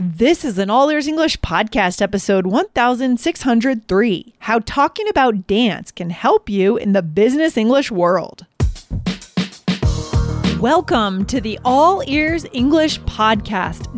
This is an All Ears English podcast episode 1603 How Talking About Dance Can Help You in the Business English World. Welcome to the All Ears English podcast,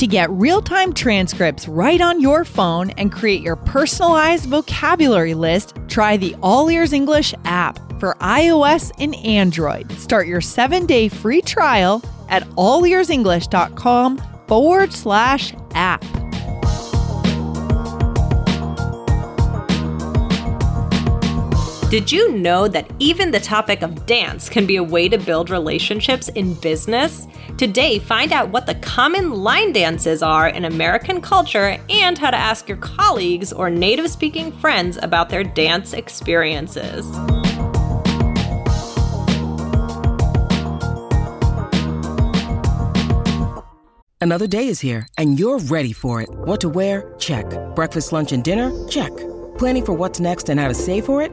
To get real time transcripts right on your phone and create your personalized vocabulary list, try the All Ears English app for iOS and Android. Start your seven day free trial at allearsenglish.com forward slash app. Did you know that even the topic of dance can be a way to build relationships in business? Today, find out what the common line dances are in American culture and how to ask your colleagues or native speaking friends about their dance experiences. Another day is here, and you're ready for it. What to wear? Check. Breakfast, lunch, and dinner? Check. Planning for what's next and how to save for it?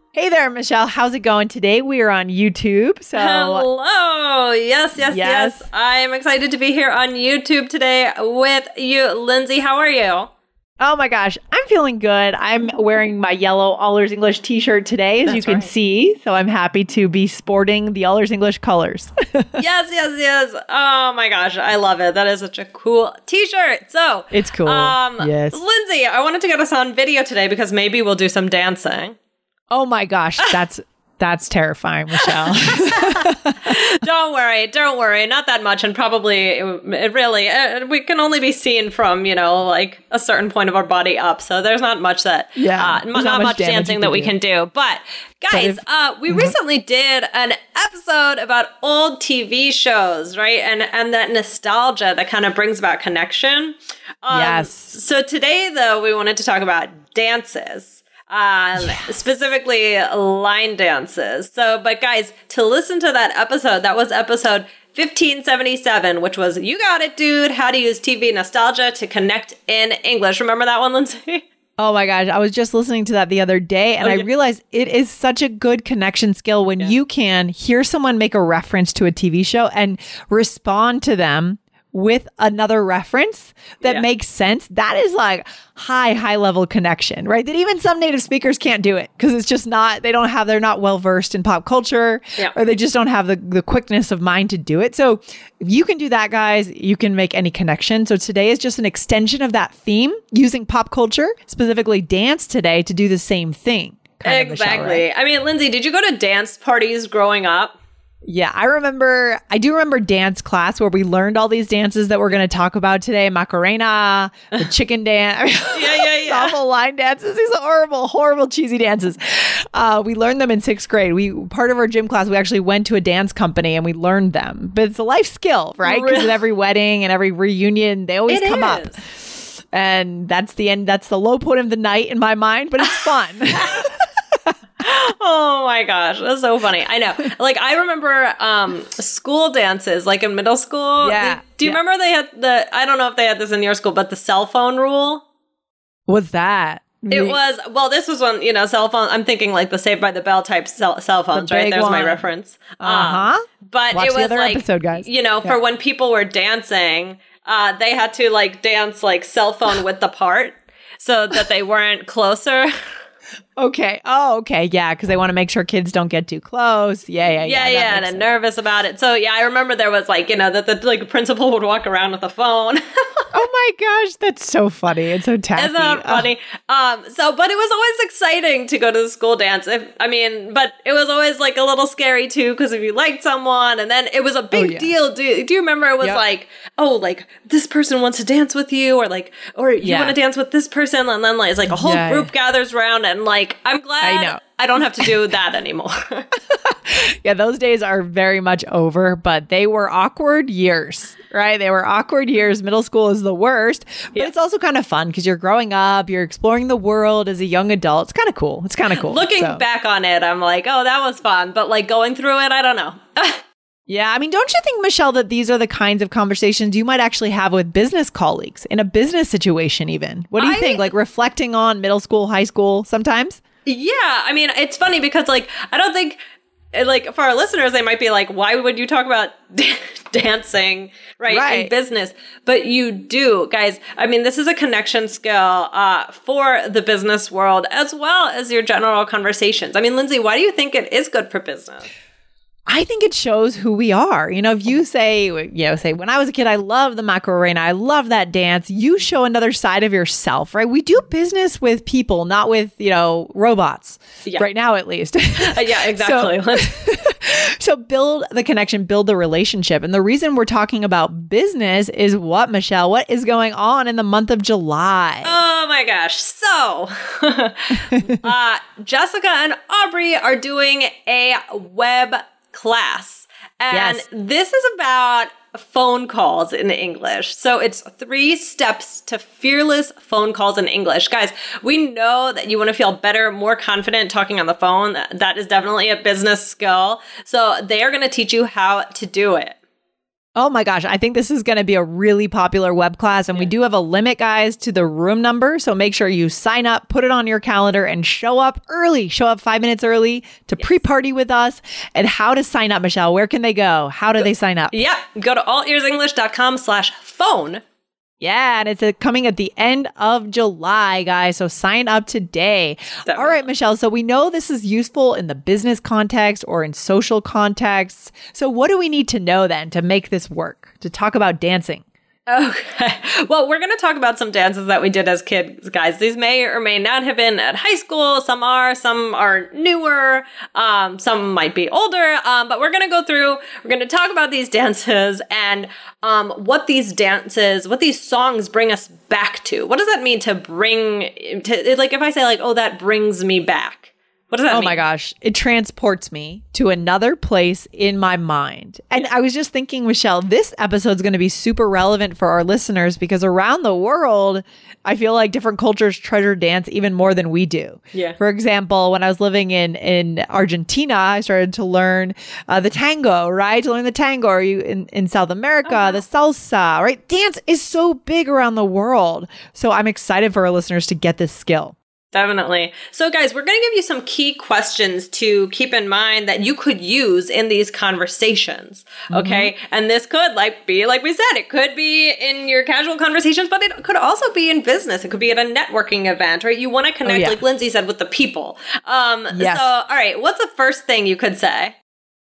Hey there, Michelle. How's it going today? We are on YouTube. So Hello. Yes, yes, yes, Yes. I'm excited to be here on YouTube today with you, Lindsay. How are you? Oh my gosh, I'm feeling good. I'm wearing my yellow All Ears English t-shirt today, as you can right. see. So I'm happy to be sporting the All Ears English colors. yes, yes, yes. Oh my gosh, I love it. That is such a cool t-shirt. So It's cool. Um, Yes. Lindsay, I wanted to get us on video today because maybe we'll do some dancing. Oh my gosh, that's that's terrifying, Michelle. don't worry, don't worry, not that much, and probably it, it really uh, we can only be seen from you know like a certain point of our body up, so there's not much that Yeah, uh, not, not much dancing that we do. can do. But guys, if- uh, we recently did an episode about old TV shows, right, and and that nostalgia that kind of brings about connection. Um, Yes. So today, though, we wanted to talk about dances. Um, specifically line dances. So, but guys, to listen to that episode, that was episode 1577, which was You Got It, Dude, How to Use TV Nostalgia to Connect in English. Remember that one, Lindsay? oh my gosh, I was just listening to that the other day and I Okay. realized it is such a good connection skill when you can hear someone make a reference to a TV show and respond to them with another reference that Yeah. makes sense. That is like high high level connection, right? That even some native speakers can't do it because it's just not they don't have they're not well versed in pop culture Yeah. or they just don't have the the quickness of mind to do it. So if you can do that guys, you can make any connection. So today is just an extension of that theme using pop culture, specifically dance today to do the same thing. kind of, Michelle, exactly. right? I mean, Lindsay, did you go to dance parties growing up? Yeah, I remember, I do remember dance class where we learned all these dances that we're going to talk about today Macarena, the chicken dance. Yeah, yeah, yeah. awful line dances, these are horrible, horrible, cheesy dances. Uh, we learned them in sixth grade. We part of our gym class, we actually went to a dance company and we learned them. But it's a life skill, right? Because at every wedding and every reunion, they always It come up. And that's the end. That's the low point of the night in my mind, but it's fun. Oh my gosh, that's so funny. I know. Like I remember um school dances, like in middle school. Yeah, Do you yeah. remember they had the I don't know if they had this in your school, but the cell phone rule? What's that? It was well, this was when, you know, cell phone I'm thinking like the Saved by the Bell type cell, cell phones, right? big There's my reference. Um, Uh-huh. but Watch it the was like episode, guys. you know, for when people were dancing, uh, they had to like dance like cell phone width apart so that they weren't closer. Okay. Oh, okay. Yeah, because they want to make sure kids don't get too close. Yeah, yeah, yeah. yeah, yeah, and I'm nervous about it. So yeah, I remember there was like you know that the like principal would walk around with a phone. oh my gosh, that's so funny. It's so tacky. Isn't that funny? Um, so, but it was always exciting to go to the school dance. If I mean, but it was always like a little scary too because if you liked someone, and then it was a big yeah. deal. Do, do you remember? It was Yep. like, oh, like this person wants to dance with you, or like, or you Yeah. want to dance with this person, and then like, it's like a whole Yeah, group gathers around, and like, I'm glad I, know. I don't have to do that anymore. Yeah, those days are very much over, but they were awkward years, right? They were awkward years. Middle school is the worst, but Yeah. it's also kind of fun because you're growing up, you're exploring the world as a young adult. It's kind of cool. It's kind of cool. Looking So- back on it, I'm like, oh, that was fun, but like going through it, I don't know. Yeah, I mean, don't you think, Michelle, that these are the kinds of conversations you might actually have with business colleagues in a business situation, even? What do you I- think? Like reflecting on middle school, high school sometimes? Yeah, I mean, it's funny because like I don't think eh, like for our listeners they might be like why would you talk about dancing right, in business but you do guys i mean this is a connection skill uh, for the business world as well as your general conversations i mean lindsay why do you think it is good for business I think it shows who we are. You know, if you say, you know, say, when I was a kid, I loved the Macarena, I love that dance, you show another side of yourself, right? We do business with people, not with, you know, robots. Yeah. Right now, at least. Uh, yeah exactly so build the connection, build the relationship. And the reason we're talking about business is what, Michelle? What is going on in the month of July? Oh my gosh. So, uh, Jessica and Aubrey are doing a web class. And Yes. this is about phone calls in English. So it's three steps to fearless phone calls in English. Guys, we know that you want to feel better, more confident talking on the phone. That is definitely a business skill. So they are going to teach you how to do it. Oh my gosh, I think this is going to be a really popular web class. And we do have a limit, guys, to the room number. So make sure you sign up, put it on your calendar, and show up early. Show up five minutes early to pre party with us. And how to sign up, Michelle? Where can they go? How do they sign up? Yeah, go to allearsenglish.com slash phone Yeah, and it's uh, coming at the end of July, guys. So sign up today. All right, Michelle. So we know this is useful in the business context or in social contexts. So what do we need to know then to make this work? To talk about dancing? Okay. Well, we're going to talk about some dances that we did as kids, guys. These may or may not have been at high school. Some are, some are newer. Um, some might be older. Um, but we're going to go through, we're going to talk about these dances and um, what these dances, what these songs bring us back to. What does that mean to bring, to, like, if I say, like, oh, that brings me back. What does that Oh mean? my gosh, it transports me to another place in my mind. And I was just thinking, Michelle, this episode's going to be super relevant for our listeners because around the world, I feel like different cultures treasure dance even more than we do. Yeah. For example, when I was living in in Argentina, I started to learn uh, the tango, right? To learn the tango, or you in, in South America, the salsa, right? Dance is so big around the world. So I'm excited for our listeners to get this skill. Definitely. So, guys, we're going to give you some key questions to keep in mind that you could use in these conversations. Okay. And this could, like, be, like we said, it could be in your casual conversations, but it could also be in business. It could be at a networking event, right? You want to connect, yeah. like Lindsay said, with the people. Um, Yes. So, all right, what's the first thing you could say?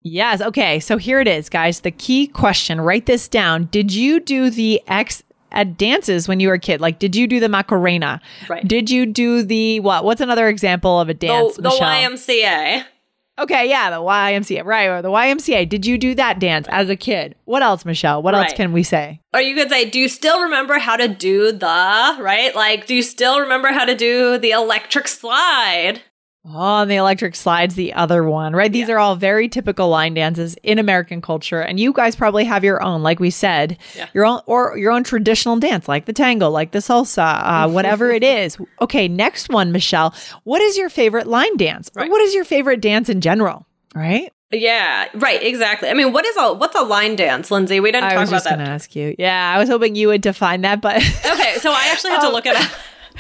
Yes. Okay. So here it is, guys. The key question. Write this down. Did you do the X at dances when you were a kid? Like, did you do the Macarena? Right. Did you do the what? What's another example of a dance? the, the YMCA. Okay. Yeah. The YMCA. Right. Or the YMCA. Did you do that dance as a kid? What else, Michelle? What else can we say? Or you could say, do you still remember how to do the, right? Like, do you still remember how to do the electric slide? Oh, and the electric slides, the other one, right? These are all very typical line dances in American culture. And you guys probably have your own, like we said, Yeah. your own or your own traditional dance, like the tango, like the salsa, uh, whatever it is. Okay, next one, Michelle. What is your favorite line dance? Or Right. what is your favorite dance in general? Right? Yeah, right, exactly. I mean, what is a what's a line dance, Lindsay? We didn't I talk was about just that. going to ask you. Yeah, I was hoping you would define that, but Okay, so I actually had to look it up,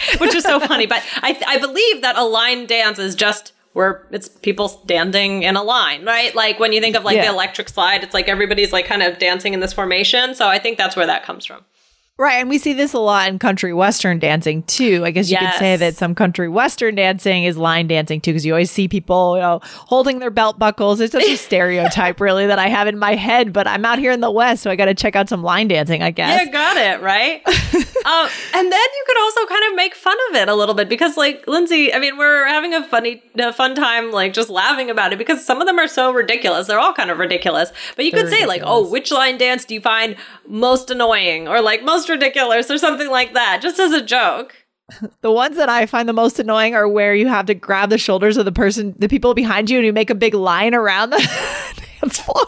which is so funny. But I I believe that a line dance is just where it's people standing in a line, right? Like when you think of like Yeah. the electric slide, it's like everybody's like kind of dancing in this formation. So I think that's where that comes from. Right, and we see this a lot in country western dancing too. I guess you could say that some country western dancing is line dancing too, because you always see people, you know, holding their belt buckles. It's such a stereotype, really, that I have in my head. But I'm out here in the west, so I got to check out some line dancing. I guess. Yeah, got it, right? um, and then you could also kind of make fun of it a little bit because, like, Lindsay, I mean, we're having a funny, a fun time, like, just laughing about it because some of them are so ridiculous. They're all kind of ridiculous. But you They're could say, like, oh, which line dance do you find most annoying or, like, most ridiculous or something like that, just as a joke. The ones that I find the most annoying are where you have to grab the shoulders of the person, the people behind you, and you make a big line around the dance floor.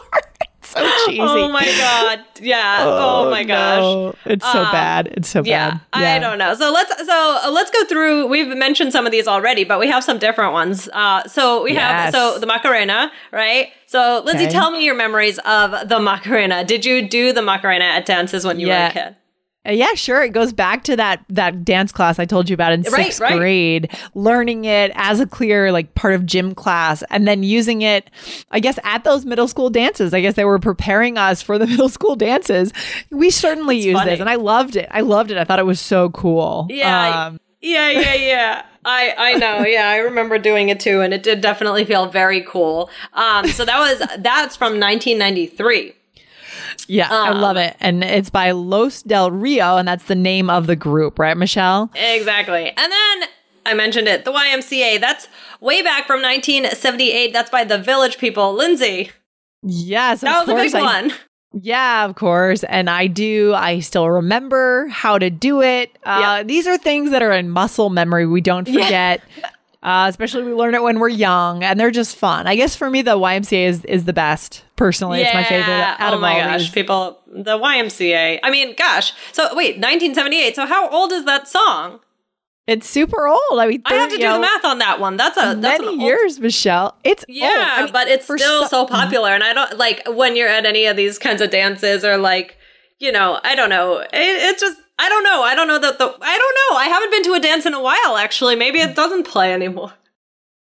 It's so cheesy. Oh my God. Yeah. Oh, my gosh. no. It's so Um, bad. It's so Yeah, bad. Yeah. I don't know. So let's so uh, let's go through. We've mentioned some of these already, but we have some different ones. Uh, so we have so the Macarena, right? So Lindsay, Okay. tell me your memories of the Macarena. Did you do the Macarena at dances when you Yeah. were a kid? Yeah, sure. It goes back to that that dance class I told you about in Right, sixth right. grade, learning it as a clear like part of gym class, and then using it, I guess, at those middle school dances. I guess they were preparing us for the middle school dances. We certainly used funny. this, and I loved it. I loved it. I thought it was so cool. Yeah, Um, yeah, yeah, yeah. I I know. Yeah, I remember doing it too, and it did definitely feel very cool. Um, so that was that's from 1993. Yeah, I Um, love it, and it's by Los del Rio, and that's the name of the group, right, Michelle? Exactly. And then I mentioned it, the YMCA. That's way back from 1978. That's by the Village People. Lindsay, Yes, of that was a big I- one. Yeah, of course. And I do. I still remember how to do it. Uh, These are things that are in muscle memory. We don't Yeah. Uh, especially we learn it when we're young, and they're just fun. I guess for me, the YMCA is is the best. Personally, it's my favorite out oh of my all gosh, these. people, the YMCA. I mean, gosh. So wait, 1978. So how old is that song? It's super old. I mean, I have to do you the math on that one. That's a that's Many years, Michelle. It's old. Yeah, I mean, but it's still so, so- popular, and I don't like when you're at any of these kinds of dances or like, you know, I don't know. It, it's just I don't know. I don't know that the I don't know. I haven't been to a dance in a while. Actually, maybe it doesn't play anymore.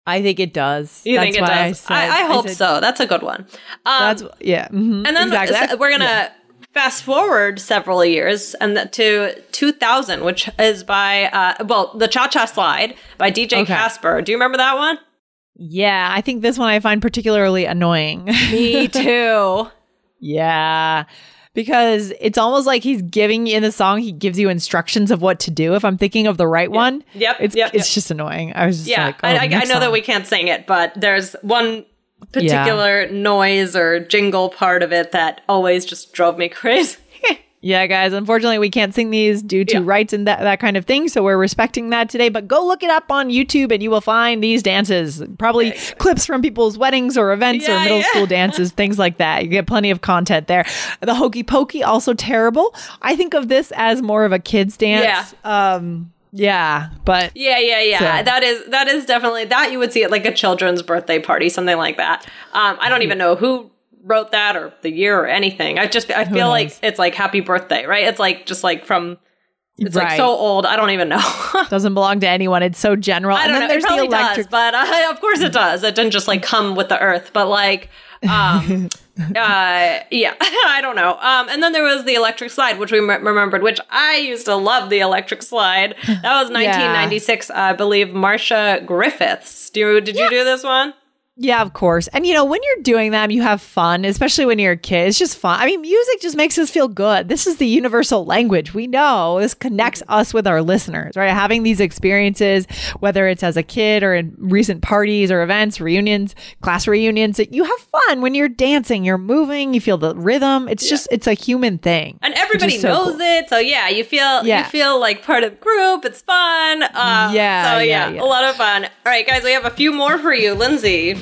I think it does. You That's think it why does? said- I, I hope said- so. That's a good one. Um, That's yeah. mhm, and then exactly. s- we're gonna yeah. fast forward several years and to 2000, which is by uh, well, the Cha Cha Slide by DJ Okay. Casper. Do you remember that one? Yeah, I think this one I find particularly annoying. Me too. Yeah. Because it's almost like he's giving you in the song, he gives you instructions of what to do. If I'm thinking of the right one, Yep, it's yep, it's yep. just annoying. I was just yeah, like, oh, I, I, I know that we can't sing it, but there's one particular noise or jingle part of it that always just drove me crazy. Yeah, guys. Unfortunately, we can't sing these due to Yeah. rights and that, that kind of thing. So we're respecting that today. But go look it up on YouTube and you will find these dances. Probably clips from people's weddings or events Yeah, or middle yeah. school dances, things like that. You get plenty of content there. The Hokey Pokey, also terrible. I think of this as more of a kid's dance. Yeah. Um, yeah. But Yeah, yeah, yeah. So- That is that is definitely that you would see at like a children's birthday party, something like that. Um, I don't even know who wrote that or the year or anything. I just I feel like it's like happy birthday, right? It's like just like from it's like so old. I don't even know. doesn't belong to anyone. It's so general. I and don't then know. It there's the probably electric. does, but uh, of course it does. It didn't just like come with the earth, but like, um, uh, yeah, I don't know. Um, and then there was the electric slide, which we m- remembered, which I used to love. The electric slide. That was 1996, I believe. Marcia Griffiths. Do you did you do this one? Yeah, of course. And you know, when you're doing them, you have fun, especially when you're a kid. It's just fun. I mean, music just makes us feel good. This is the universal language. We know this connects us with our listeners, right? Having these experiences, whether it's as a kid or in recent parties or events, reunions, class reunions, you have fun when you're dancing, you're moving, you feel the rhythm. It's just, it's a human thing. And everybody so knows cool. it, so yeah, you feel Yeah. you feel like part of the group. It's fun. Uh, Yeah, so yeah, yeah, yeah. a lot of fun. All right, guys, we have a few more for you, Lindsay.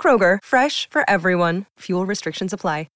Kroger, fresh for everyone. Fuel restrictions apply.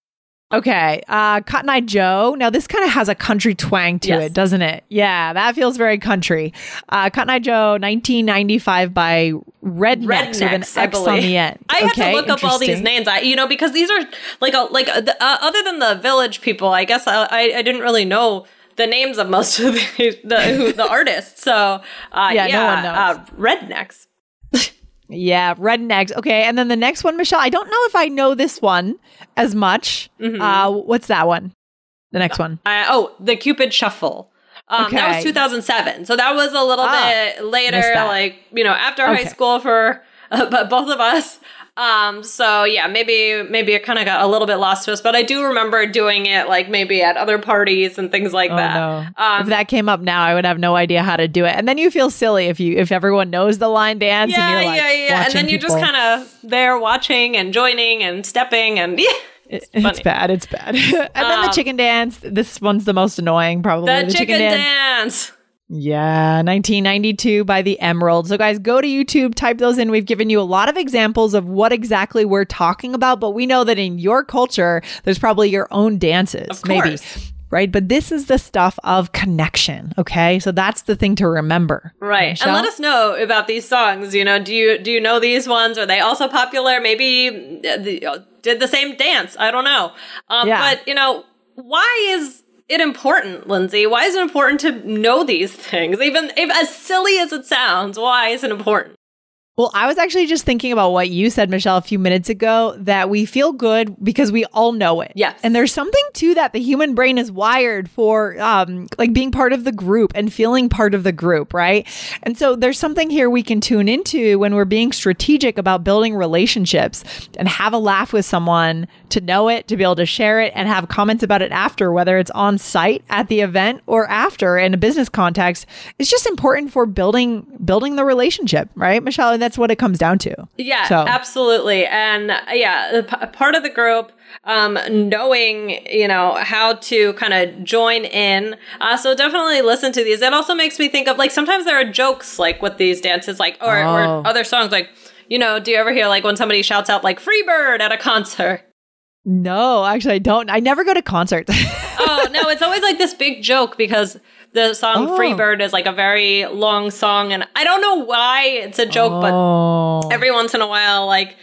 Okay, uh, Cotton Eye Joe. Now this kind of has a country twang to Yes. it, doesn't it? Yeah, that feels very country. Uh, Cotton Eye Joe, 1995 by Rednex, with an Rednex, I X on the end. I Okay, to look up all these names. I, you know, because these are like a, like uh, the, uh, other than the village people. I guess I, I, I didn't really know the names of most of the the, who, the artists. So uh, Yeah, yeah, no one knows. Uh, rednecks. Yeah, Rednex. Okay, and then the next one, Michelle. I don't know if I know this one as much. Mm-hmm. Uh, what's that one? The next one. Uh, oh, the Cupid Shuffle. Um, That was 2007. So that was a little Ah, bit later, like, you know, after Okay. high school for uh, but both of us. Um, so yeah, maybe maybe it kind of got a little bit lost to us, but I do remember doing it like maybe at other parties and things like Oh that. no! Um, if that came up now, I would have no idea how to do it. And then you feel silly if you if everyone knows the line dance and yeah, you're like yeah, yeah. And then you're just kind of there watching and joining and stepping and yeah. It's, funny. bad. It's bad. and then the Um, chicken dance. This one's the most annoying, probably. The, chicken, dance. Yeah, 1992 by the Emerald. So, guys, go to YouTube, type those in. We've given you a lot of examples of what exactly we're talking about, but we know that in your culture, there's probably your own dances, maybe. Right. But this is the stuff of connection. Okay. So, that's the thing to remember. Right. Michelle? And let us know about these songs. You know, do you do you know these ones? Are they also popular? Maybe uh, the, uh, did the same dance. I don't know. Um, Yeah. But you know, why is it important, Lindsay? Why is it important to know these things? Even if as silly as it sounds, why is it important? Well, I was actually just thinking about what you said, Michelle, a few minutes ago that we feel good because we all know it. Yes. And there's something to that. The human brain is wired for um, like being part of the group and feeling part of the group, right? And so there's something here we can tune into when we're being strategic about building relationships and have a laugh with someone to know it, to be able to share it and have comments about it after, whether it's on site at the event or after in a business context. It's just important for building building the relationship, right, Michelle? And that's what it comes down to. Yeah, So- absolutely. And uh, yeah, the p- part of the group, um, knowing, you know, how to kind of join in. Uh, so definitely listen to these. It also makes me think of like sometimes there are jokes like with these dances, like, or, Oh. or other songs, like, you know, do you ever hear like when somebody shouts out like free bird at a concert? No, actually, I don't. I never go to concerts. oh no, it's always like this big joke because the song Oh. Free Bird is like a very long song and I don't know why it's a joke, but oh. every once in a while, like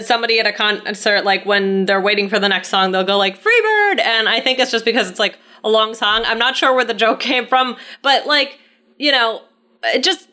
somebody at a concert, like when they're waiting for the next song, they'll go like "Free Bird," and I think it's just because it's like a long song. I'm not sure where the joke came from, but like you know, it just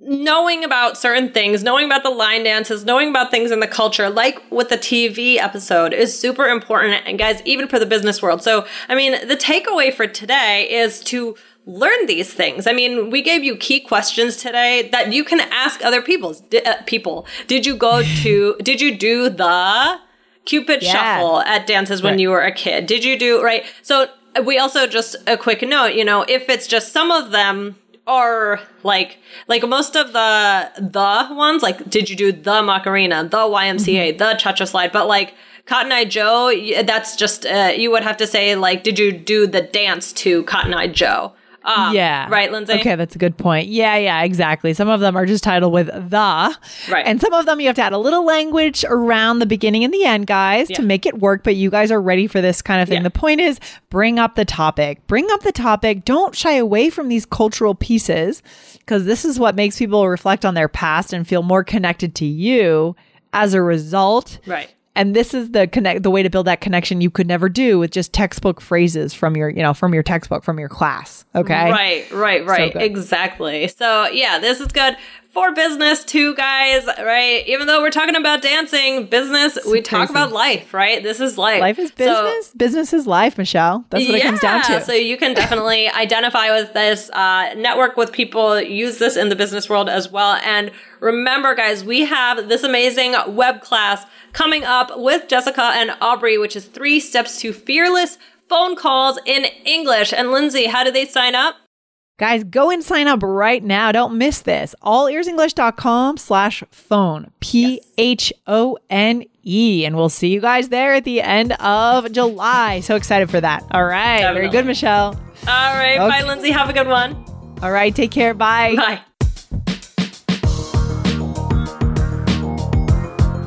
knowing about certain things, knowing about the line dances, knowing about things in the culture, like with the TV episode, is super important. And guys, even for the business world. So, I mean, the takeaway for today is to learn these things. I mean, we gave you key questions today that you can ask other people's di- uh, people. Did you go to? Did you do the Cupid Yeah. shuffle at dances when Right. you were a kid? Did you do right? So we also just a quick note. You know, if it's just some of them are like like most of the the ones like did you do the Macarena, the YMCA, Mm-hmm. the Cha Cha Slide, but like Cotton Eye Joe, that's just uh, you would have to say like did you do the dance to Cotton Eye Joe? Um, yeah. right, Lindsay. Okay, that's a good point. Yeah, yeah, exactly. Some of them are just titled with the. Right. And some of them you have to add a little language around the beginning and the end, guys, to make it work. But you guys are ready for this kind of thing. Yeah. The point is bring up the topic. Bring up the topic. Don't shy away from these cultural pieces because this is what makes people reflect on their past and feel more connected to you as a result. Right. And this is the connect the way to build that connection you could never do with just textbook phrases from your, you know, from your textbook, from your class. Okay. Right, right, right. good. exactly. So, yeah, this is good for business too, guys, right? Even though we're talking about dancing, business, we talk about life, right? This is life. Life is So- business. business is life, Michelle. That's what it comes down to. So you can definitely identify with this, uh, network with people, use this in the business world as well. And remember, guys, we have this amazing web class coming up with Jessica and Aubrey, which is three steps to fearless phone calls in English. And Lindsay, how do they sign up? Guys, go and sign up right now. Don't miss this. Allearsenglish.com slash phone. P H O N E. And we'll see you guys there at the end of July. So excited for that. All right. Very good, Michelle. All right. Bye, Lindsay. Have a good one. All right. Take care. Bye. Bye.